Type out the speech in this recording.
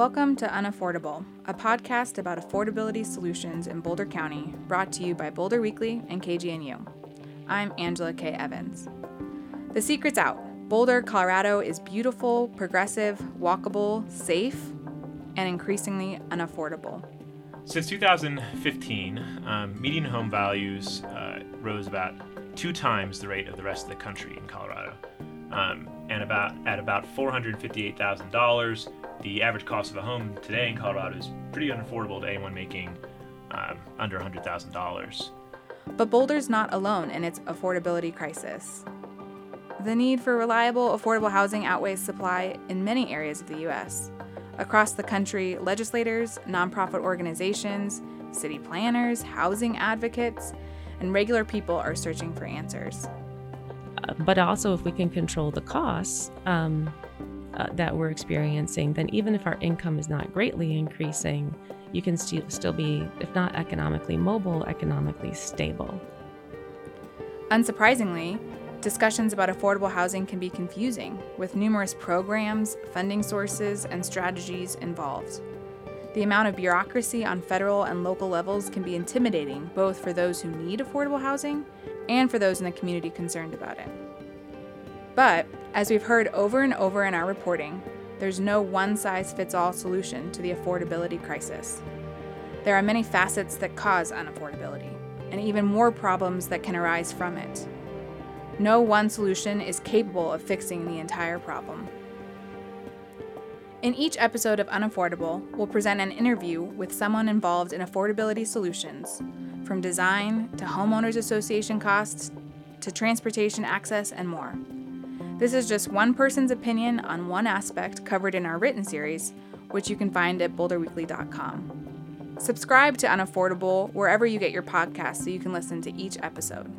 Welcome to Unaffordable, a podcast about affordability solutions in Boulder County, brought to you by Boulder Weekly and KGNU. I'm Angela K. Evans. The secret's out. Boulder, Colorado is beautiful, progressive, walkable, safe, and increasingly unaffordable. Since 2015, um, median home values uh, rose about two times the rate of the rest of the country in Colorado. Um, and about at about $458,000, the average cost of a home today in Colorado is pretty unaffordable to anyone making um, under $100,000. But Boulder's not alone in its affordability crisis. The need for reliable, affordable housing outweighs supply in many areas of the U.S. Across the country, legislators, nonprofit organizations, city planners, housing advocates, and regular people are searching for answers. But also, if we can control the costs um, uh, that we're experiencing, then even if our income is not greatly increasing, you can st- still be, if not economically mobile, economically stable. Unsurprisingly, discussions about affordable housing can be confusing, with numerous programs, funding sources, and strategies involved. The amount of bureaucracy on federal and local levels can be intimidating both for those who need affordable housing and for those in the community concerned about it. But, as we've heard over and over in our reporting, there's no one size fits all solution to the affordability crisis. There are many facets that cause unaffordability, and even more problems that can arise from it. No one solution is capable of fixing the entire problem. In each episode of Unaffordable, we'll present an interview with someone involved in affordability solutions, from design to homeowners association costs to transportation access and more. This is just one person's opinion on one aspect covered in our written series, which you can find at boulderweekly.com. Subscribe to Unaffordable wherever you get your podcasts so you can listen to each episode.